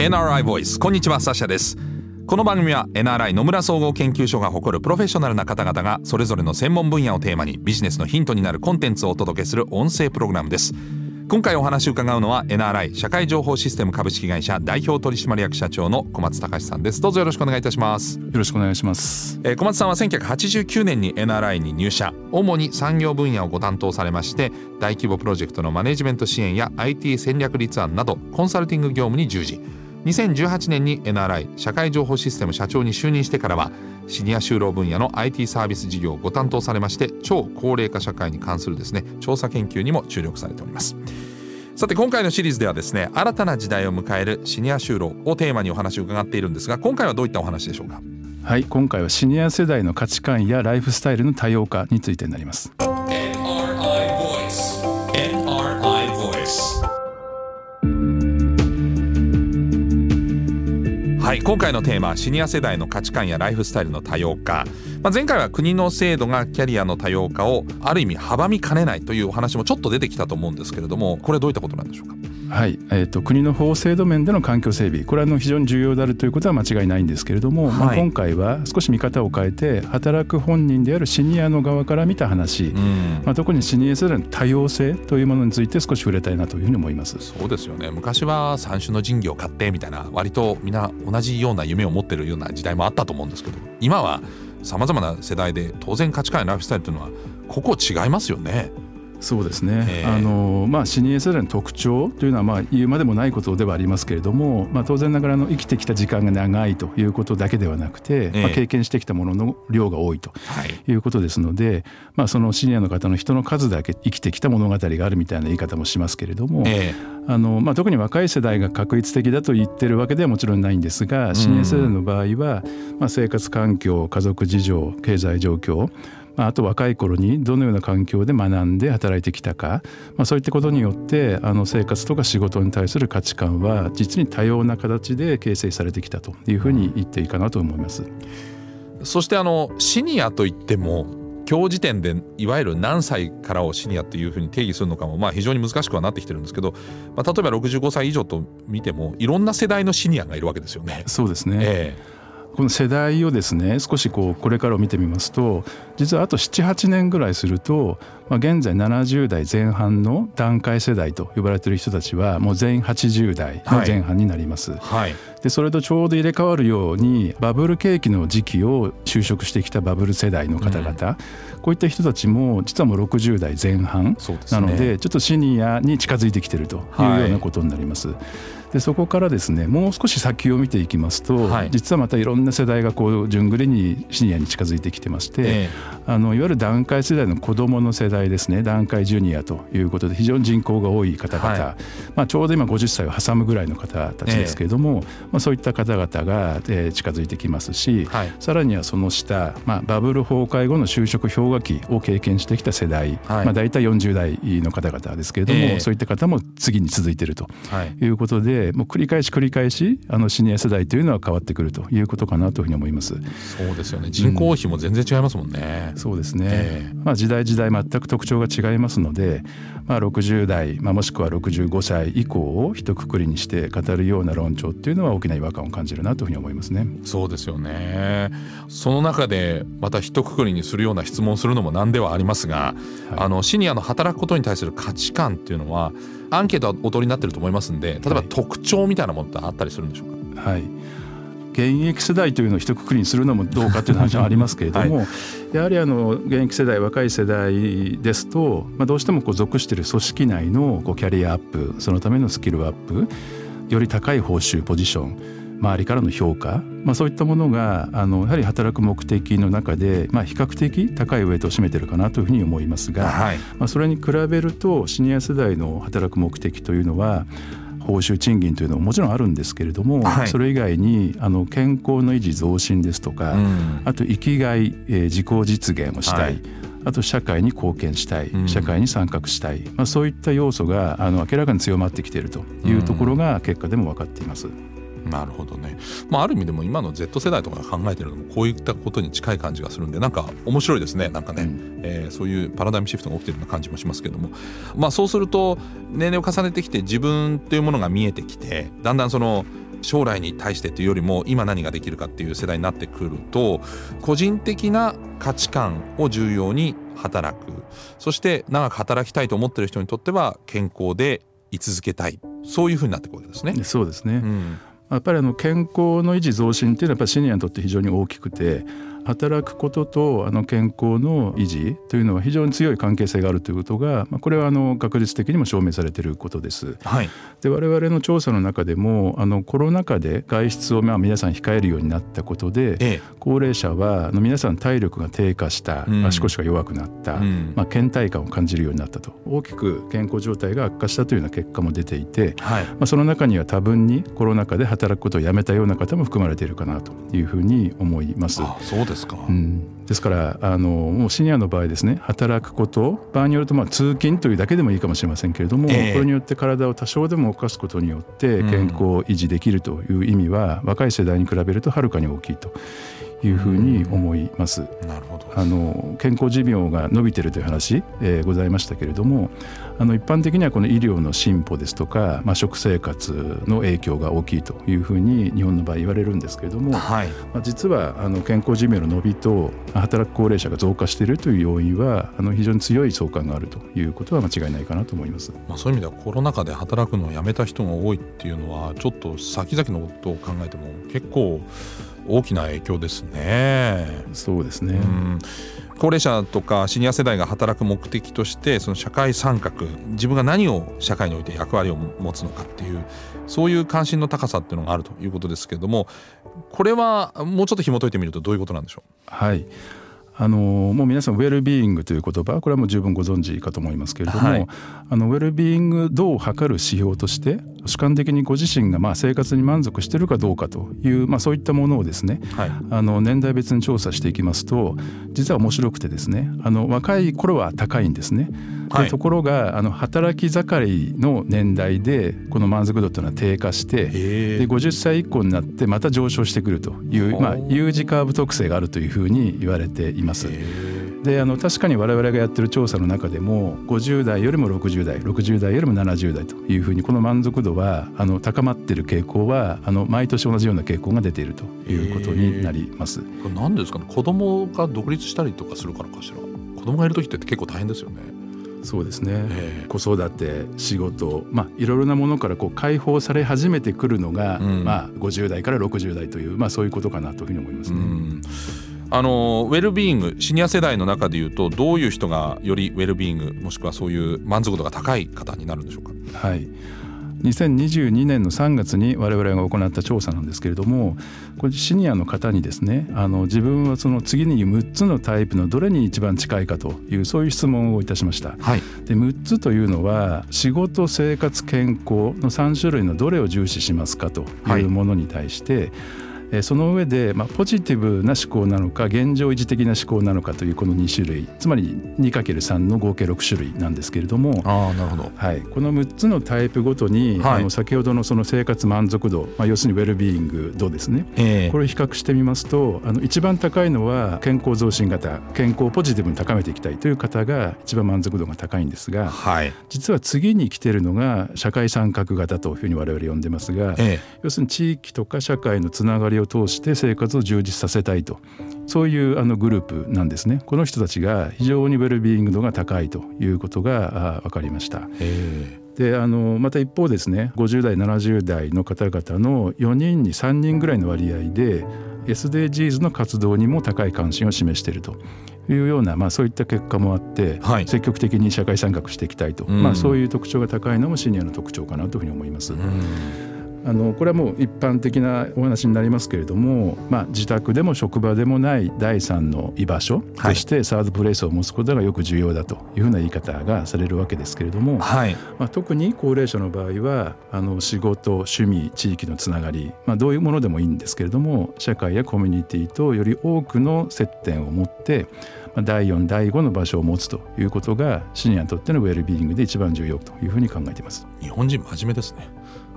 NRI ボイス。こんにちはサシャです。この番組は NRI 野村総合研究所が誇るプロフェッショナルな方々がそれぞれの専門分野をテーマにビジネスのヒントになるコンテンツをお届けする音声プログラムです。今回お話を伺うのは NRI 社会情報システム株式会社代表取締役社長の小松隆さんです。どうぞよろしくお願いいたします。よろしくお願いします、えー、小松さんは1989年に NRI に入社。主に産業分野をご担当されまして大規模プロジェクトのマネジメント支援や IT 戦略立案などコンサルティング業務に従事2018年に NRI 社会情報システム社長に就任してからはシニア就労分野の IT サービス事業をご担当されまして超高齢化社会に関するですね調査研究にも注力されております。さて今回のシリーズではですね新たな時代を迎えるシニア就労をテーマにお話を伺っているんですが今回はどういったお話でしょうか？はい今回はシニア世代の価値観やライフスタイルの多様化についてになります。はい今回のテーマシニア世代の価値観やライフスタイルの多様化、まあ、前回は国の制度がキャリアの多様化をある意味阻みかねないというお話もちょっと出てきたと思うんですけれどもこれどういったことなんでしょうか？はい、えーと、国の法制度面での環境整備。これはの非常に重要であるということは間違いないんですけれども、はい、まあ、今回は少し見方を変えて働く本人であるシニアの側から見た話、うん、まあ、特にシニア世代の多様性というものについて少し触れたいなというふうに思います。そうですよね。昔は三種の神器を買ってみたいな割とみんな同じような夢を持ってるような時代もあったと思うんですけど今はさまざまな世代で当然価値観やライフスタイルというのはここ違いますよね。そうですね、えー、あのまあ、シニア世代の特徴というのは、まあ、言うまでもないことではありますけれども、まあ、当然ながらの生きてきた時間が長いということだけではなくて、えー、まあ、経験してきたものの量が多いとい。うことですので、はい、まあ、そのシニアの方の人の数だけ生きてきた物語があるみたいな言い方もしますけれども、えー、あのまあ、特に若い世代が確率的だと言ってるわけではもちろんないんですがシニア世代の場合は、まあ、生活環境家族事情経済状況まあ、あと若い頃にどのような環境で学んで働いてきたか、まあ、そういったことによってあの生活とか仕事に対する価値観は実に多様な形で形成されてきたというふうに言っていいかなと思います。そしてあのシニアといっても今日時点でいわゆる何歳からをシニアというふうに定義するのかもまあ非常に難しくはなってきてるんですけど、まあ、例えば65歳以上と見てもいろんな世代のシニアがいるわけですよね。そうですね、えーこの世代をですね少しこうこれからを見てみますと実はあと78年ぐらいすると、まあ、現在70代前半の段階世代と呼ばれている人たちはもう全員80代の前半になります。はい。はい、でそれとちょうど入れ替わるようにバブル景気の時期を就職してきたバブル世代の方々、うん、こういった人たちも実はもう60代前半なので、ね、ちょっとシニアに近づいてきてるというようなことになります。はいでそこからですねもう少し先を見ていきますと、はい、実はまたいろんな世代がこう順繰りにシニアに近づいてきてまして、えー、あのいわゆる団塊世代の子どもの世代ですね。団塊ジュニアということで非常に人口が多い方々、はい、まあ、ちょうど今50歳を挟むぐらいの方たちですけれども、えー、まあ、そういった方々が、えー、近づいてきますし、はい、さらにはその下、まあ、バブル崩壊後の就職氷河期を経験してきた世代、はい。まあ、大体40代の方々ですけれども、えー、そういった方も次に続いているとい。うことで、もう繰り返し繰り返しあのシニア世代というのは変わってくるということかなというふうに思います。そうですよね。人口比も全然違いますもんね。うん、そうですね。えー、まあ時代時代全く特徴が違いますので、まあ60代、まあもしくは65歳以降を一括りにして語るような論調っていうのは大きな違和感を感じるなというふうに思いますね。そうですよね。その中でまた一括りにするような質問をするのもなんではありますが、はい、あのシニアの働くことに対する価値観っていうのは。アンケートはお取りになってると思いますんで例えば特徴みたいなものってあったりするんでしょうか、はい、現役世代というのを一括りにするのもどうかという話はありますけれども、はい、やはりあの現役世代若い世代ですと、まあ、どうしてもこう属している組織内のこうキャリアアップそのためのスキルアップより高い報酬ポジション周りからの評価、まあ、そういったものがあのやはり働く目的の中で、まあ、比較的高いウエイトを占めてるかなというふうに思いますが、はい、まあ、それに比べるとシニア世代の働く目的というのは報酬賃金というのももちろんあるんですけれども、はい、それ以外にあの健康の維持増進ですとか、うん、あと生きがい、えー、自己実現をしたい、はい。あと社会に貢献したい、社会に参画したい、まあ、そういった要素があの明らかに強まってきているというところが結果でも分かっています。なるほどね、まあ、ある意味でも今の Z 世代とかが考えてるのもこういったことに近い感じがするんでなんか面白いですね。なんかね、うん、えー、そういうパラダイムシフトが起きてるような感じもしますけども、まあ、そうすると年齢を重ねてきて自分というものが見えてきてだんだんその将来に対してというよりも今何ができるかっていう世代になってくると個人的な価値観を重要に働く。そして長く働きたいと思ってる人にとっては健康で居続けたい。そういうふうになってくるわけですね。そうですね、うんやっぱりあの健康の維持増進っていうのはやっぱシニアにとって非常に大きくて働くこととあの健康の維持というのは非常に強い関係性があるということが、まあ、これはあの学術的にも証明されていることです。はい、で我々の調査の中でもあのコロナ禍で外出をまあ皆さん控えるようになったことで、ええ、高齢者はあの皆さん体力が低下した、うん、足腰が弱くなった、うん、まあ、倦怠感を感じるようになったと。大きく健康状態が悪化したというような結果も出ていて、はい、まあ、その中には多分にコロナ禍で働くことをやめたような方も含まれているかなというふうに思います。あそうですか、うん。ですからあのもうシニアの場合ですね働くこと場合によるとまあ通勤というだけでもいいかもしれませんけれども、えー、これによって体を多少でも動かすことによって健康を維持できるという意味は、うん、若い世代に比べるとはるかに大きいというふうに思います。なるほど。あの健康寿命が伸びているという話、えー、ございましたけれどもあの一般的にはこの医療の進歩ですとか、まあ、食生活の影響が大きいというふうに日本の場合言われるんですけれども、はい、まあ、実はあの健康寿命の伸びと働く高齢者が増加しているという要因はあの非常に強い相関があるということは間違いないかなと思います、まあ、そういう意味ではコロナ禍で働くのをやめた人が多いっていうのはちょっと先々のことを考えても結構大きな影響ですね。そうですね、うん。高齢者とかシニア世代が働く目的としてその社会参画自分が何を社会において役割を持つのかっていうそういう関心の高さっていうのがあるということですけれどもこれはもうちょっと紐解いてみるとどういうことなんでしょう？はい。あのもう皆さんウェルビーイングという言葉これはもう十分ご存知かと思いますけれども、はい、あのウェルビーイング度を測る指標として主観的にご自身がまあ生活に満足しているかどうかという、まあ、そういったものをですね、はい、あの年代別に調査していきますと実は面白くてですねあの若い頃は高いんですね。はい、ところがあの働き盛りの年代でこの満足度というのは低下してで50歳以降になってまた上昇してくるという、まあ、U 字カーブ特性があるというふうに言われています。であの確かに我々がやってる調査の中でも50代よりも60代60代よりも70代というふうにこの満足度はあの高まっている傾向はあの毎年同じような傾向が出ているということになります。何ですかね？子供が独立したりとかするからかしら？子供がいる時って結構大変ですよね。そうですね、えー、子育て仕事、まあ、いろいろなものからこう解放され始めてくるのが、うん、まあ、50代から60代という、まあ、そういうことかなというふうに思いますね。うんあのウェルビーイングシニア世代の中でいうとどういう人がよりウェルビーイングもしくはそういう満足度が高い方になるんでしょうか？はい2022年の3月に我々が行った調査なんですけれどもこれシニアの方にですねあの自分はその次に言う6つのタイプのどれに一番近いかというそういう質問をいたしました。はい、で6つというのは仕事生活健康の3種類のどれを重視しますかというものに対して、はいその上で、まあ、ポジティブな思考なのか現状維持的な思考なのかというこの2種類つまり 2×3 の合計6種類なんですけれどもあなるほど、はい、この6つのタイプごとに、はい、あの先ほどのその生活満足度、まあ、要するにウェルビーイング度ですね、えー、これを比較してみますとあの一番高いのは健康増進型健康をポジティブに高めていきたいという方が一番満足度が高いんですが、はい、実は次に来てるのが社会参画型というふうに我々呼んでますが、えー、要するに地域とか社会のつながりを通して生活を充実させたいと。そういうあのグループなんですね。この人たちが非常にウェルビーイング度が高いということが分かりました。であのまた一方ですね50代70代の方々の4人に3人ぐらいの割合で SDGs の活動にも高い関心を示していると。いうような、まあ、そういった結果もあって、はい、積極的に社会参画していきたいと、まあ、そういう特徴が高いのもシニアの特徴かなというふうに思います。あのこれはもう一般的なお話になりますけれども、まあ、自宅でも職場でもない第三の居場所としてサードプレイスを持つことがよく重要だというふうな言い方がされるわけですけれども、はい、まあ、特に高齢者の場合はあの仕事趣味地域のつながり、まあ、どういうものでもいいんですけれども社会やコミュニティとより多くの接点を持って第4第5の場所を持つということがシニアにとってのウェルビーイングで一番重要というふうに考えています。日本人真面目ですね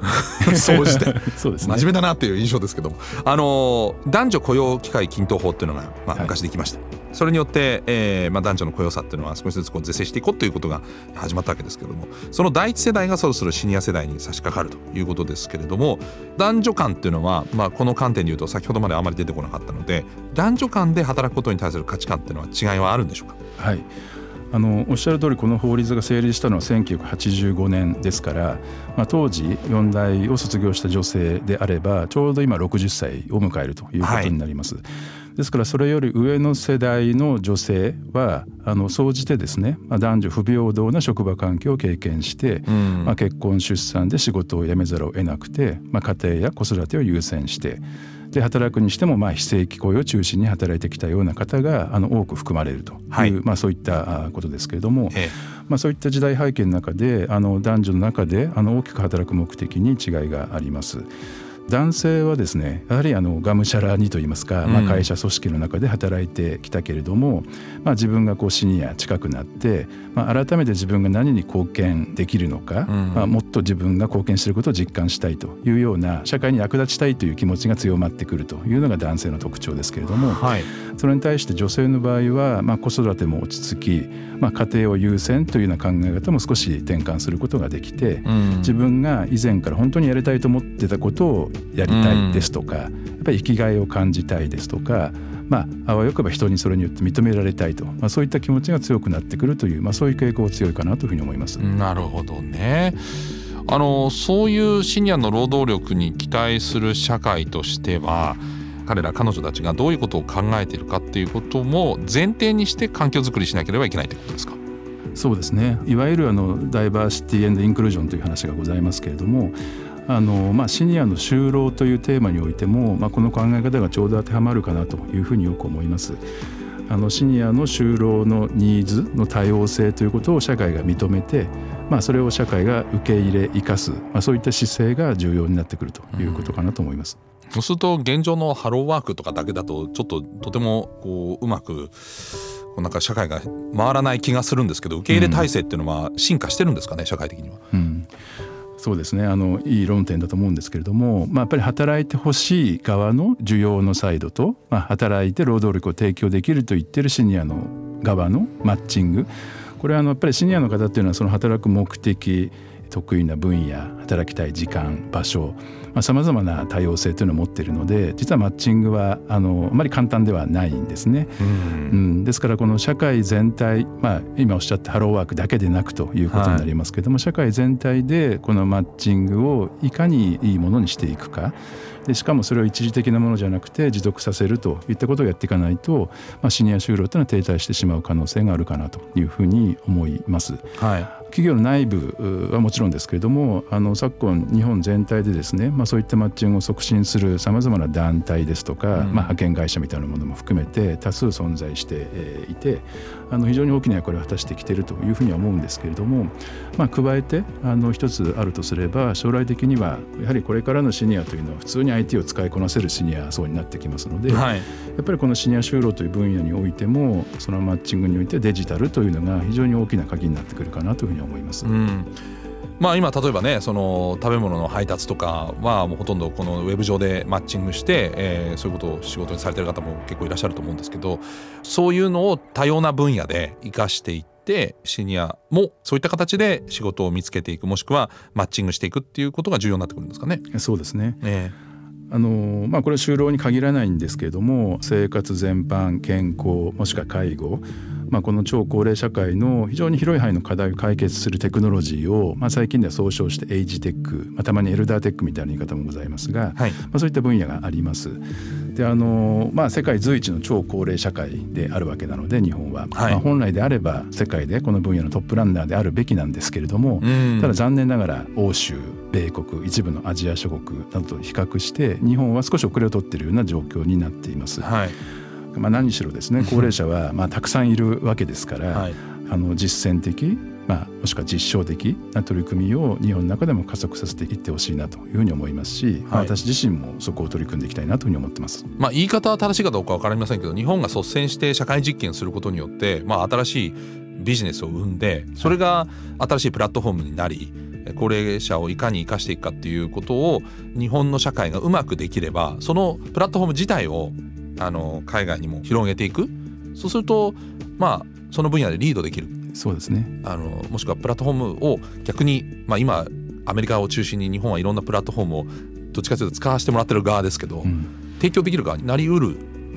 総じて。そうですね。真面目だなっていう印象ですけども。あの男女雇用機会均等法っていうのが、まあ、昔できました、はい、それによって、えーまあ、男女の雇用差っていうのは少しずつこう是正していこうということが始まったわけですけれども。その第一世代がそろそろシニア世代に差し掛かるということですけれども男女間っていうのは、まあ、この観点でいうと先ほどまであまり出てこなかったので男女間で働くことに対する価値観っていうのは違いはあるんでしょうか？はいあのおっしゃる通りこの法律が成立したのは1985年ですから、まあ、当時4大を卒業した女性であればちょうど今60歳を迎えるということになります。はい、ですからそれより上の世代の女性はあの総じてですね、まあ、男女不平等な職場環境を経験して、うん、まあ、結婚出産で仕事を辞めざるを得なくて、まあ、家庭や子育てを優先してで働くにしてもまあ非正規雇用を中心に働いてきたような方があの多く含まれるという、はい、まあ、そういったことですけれども、ええ、まあ、そういった時代背景の中であの男女の中であの大きく働く目的に違いがあります。男性はですねやはりあのがむしゃらにといいますか、まあ、会社組織の中で働いてきたけれども、まあ、自分がこうシニア近くなって、まあ、改めて自分が何に貢献できるのか、まあ、もっと自分が貢献していることを実感したいというような社会に役立ちたいという気持ちが強まってくるというのが男性の特徴ですけれども、はい、それに対して女性の場合は、まあ、子育ても落ち着き、まあ、家庭を優先というような考え方も少し転換することができて、自分が以前から本当にやりたいと思ってたことをやりたいですとか、やっぱり生きがいを感じたいですとかまあ、あわよくば人にそれによって認められたいと、まあ、そういった気持ちが強くなってくるという、まあ、そういう傾向強いかなというふうに思います。なるほどね。あのそういうシニアの労働力に期待する社会としては彼ら彼女たちがどういうことを考えているかっていうことも前提にして環境づくりしなければいけないということですか？そうですね。いわゆるあのダイバーシティ・エンド・インクルージョンという話がございますけれどもあの、まあ、シニアの就労というテーマにおいても、まあ、この考え方がちょうど当てはまるかなというふうによく思います。あのシニアの就労のニーズの多様性ということを社会が認めて、まあ、それを社会が受け入れ生かす、まあ、そういった姿勢が重要になってくるということかなと思います。うん、そうすると現状のハローワークとかだけだとちょっととてもこううまくなんか社会が回らない気がするんですけど受け入れ体制っていうのは進化してるんですかね、うん、社会的には。うんそうですね。あのいい論点だと思うんですけれども、まあ、やっぱり働いてほしい側の需要のサイドと、まあ、働いて労働力を提供できると言ってるシニアの側のマッチング。これはあのやっぱりシニアの方っていうのはその働く目的得意な分野働きたい時間場所さまざ、まな多様性というのを持っているので実はマッチングはあのあまり簡単ではないんですね。うん、うん、ですからこの社会全体、まあ、今おっしゃったハローワークだけでなくということになりますけれども、はい、社会全体でこのマッチングをいかにいいものにしていくか。でしかもそれを一時的なものじゃなくて持続させるといったことをやっていかないと、まあ、シニア就労というのは停滞してしまう可能性があるかなというふうに思います。はい、企業の内部はもちろんですけれどもあの昨今日本全体でですね、まあ、そういったマッチングを促進するさまざまな団体ですとか、うん、まあ、派遣会社みたいなものも含めて多数存在していてあの非常に大きな役割を果たしてきているというふうには思うんですけれども、まあ、加えてあの一つあるとすれば将来的にはやはりこれからのシニアというのは普通に IT を使いこなせるシニア層になってきますので、はい、やっぱりこのシニア就労という分野においてもそのマッチングにおいてデジタルというのが非常に大きな鍵になってくるかなというふうに思います。うんまあ、今例えばねその食べ物の配達とかはもうほとんどこのウェブ上でマッチングして、えー、そういうことを仕事にされてる方も結構いらっしゃると思うんですけどそういうのを多様な分野で生かしていってシニアもそういった形で仕事を見つけていくもしくはマッチングしていくっていうことが重要になってくるんですかね。そうですね、えーあのまあ、これは就労に限らないんですけれども生活全般健康もしくは介護まあ、この超高齢社会の非常に広い範囲の課題を解決するテクノロジーを、まあ、最近では総称してエイジテック、まあ、たまにエルダーテックみたいな言い方もございますが、はい、まあ、そういった分野があります。であのまあ、世界随一の超高齢社会であるわけなので日本は、はい、まあ、本来であれば世界でこの分野のトップランナーであるべきなんですけれども、ただ残念ながら欧州米国一部のアジア諸国などと比較して日本は少し遅れを取っているような状況になっています。はいまあ、何しろですね高齢者はまあたくさんいるわけですから、はい、あの実践的、まあ、もしくは実証的な取り組みを日本の中でも加速させていってほしいなというふうに思いますし、はい、まあ、私自身もそこを取り組んでいきたいなというふうに思ってます、まあ、言い方は正しいかどうか分かりませんけど日本が率先して社会実験することによって、まあ、新しいビジネスを生んでそれが新しいプラットフォームになり高齢者をいかに生かしていくかっていうことを日本の社会がうまくできればそのプラットフォーム自体をあの海外にも広げていくそうするとまあその分野でリードできるそうですねあのもしくはプラットフォームを逆に、まあ、今アメリカを中心に日本はいろんなプラットフォームをどっちかというと使わせてもらってる側ですけど、うん、提供できる側になりうる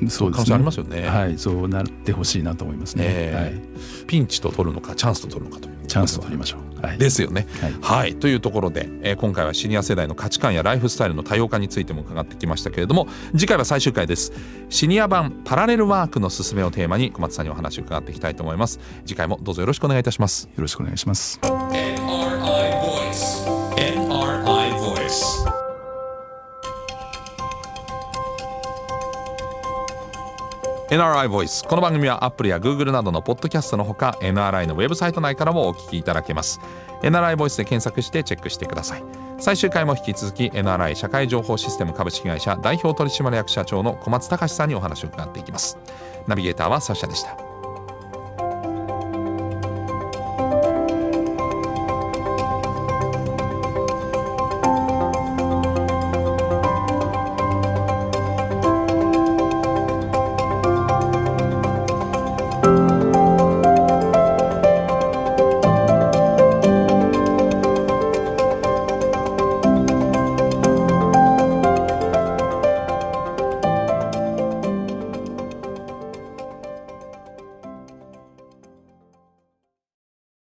そう可能性ありますよね。はい、そうなってほしいなと思いますね、えー、はい。ピンチと取るのかチャンスと取るのかという。チャンスと取りましょう。はい、ですよね、はい、はい。というところで、えー、今回はシニア世代の価値観やライフスタイルの多様化についても伺ってきましたけれども次回は最終回です。シニア版パラレルワークの勧めをテーマに小松さんにお話を伺っていきたいと思います。次回もどうぞよろしくお願いいたします。よろしくお願いします。NRI Voice この番組はアップルやグーグルなどのポッドキャストのほか NRI のウェブサイト内からもお聞きいただけます。NRI Voice で検索してチェックしてください。最終回も引き続き NRI 社会情報システム株式会社代表取締役社長の小松隆さんにお話を伺っていきます。ナビゲーターはサッシャでした。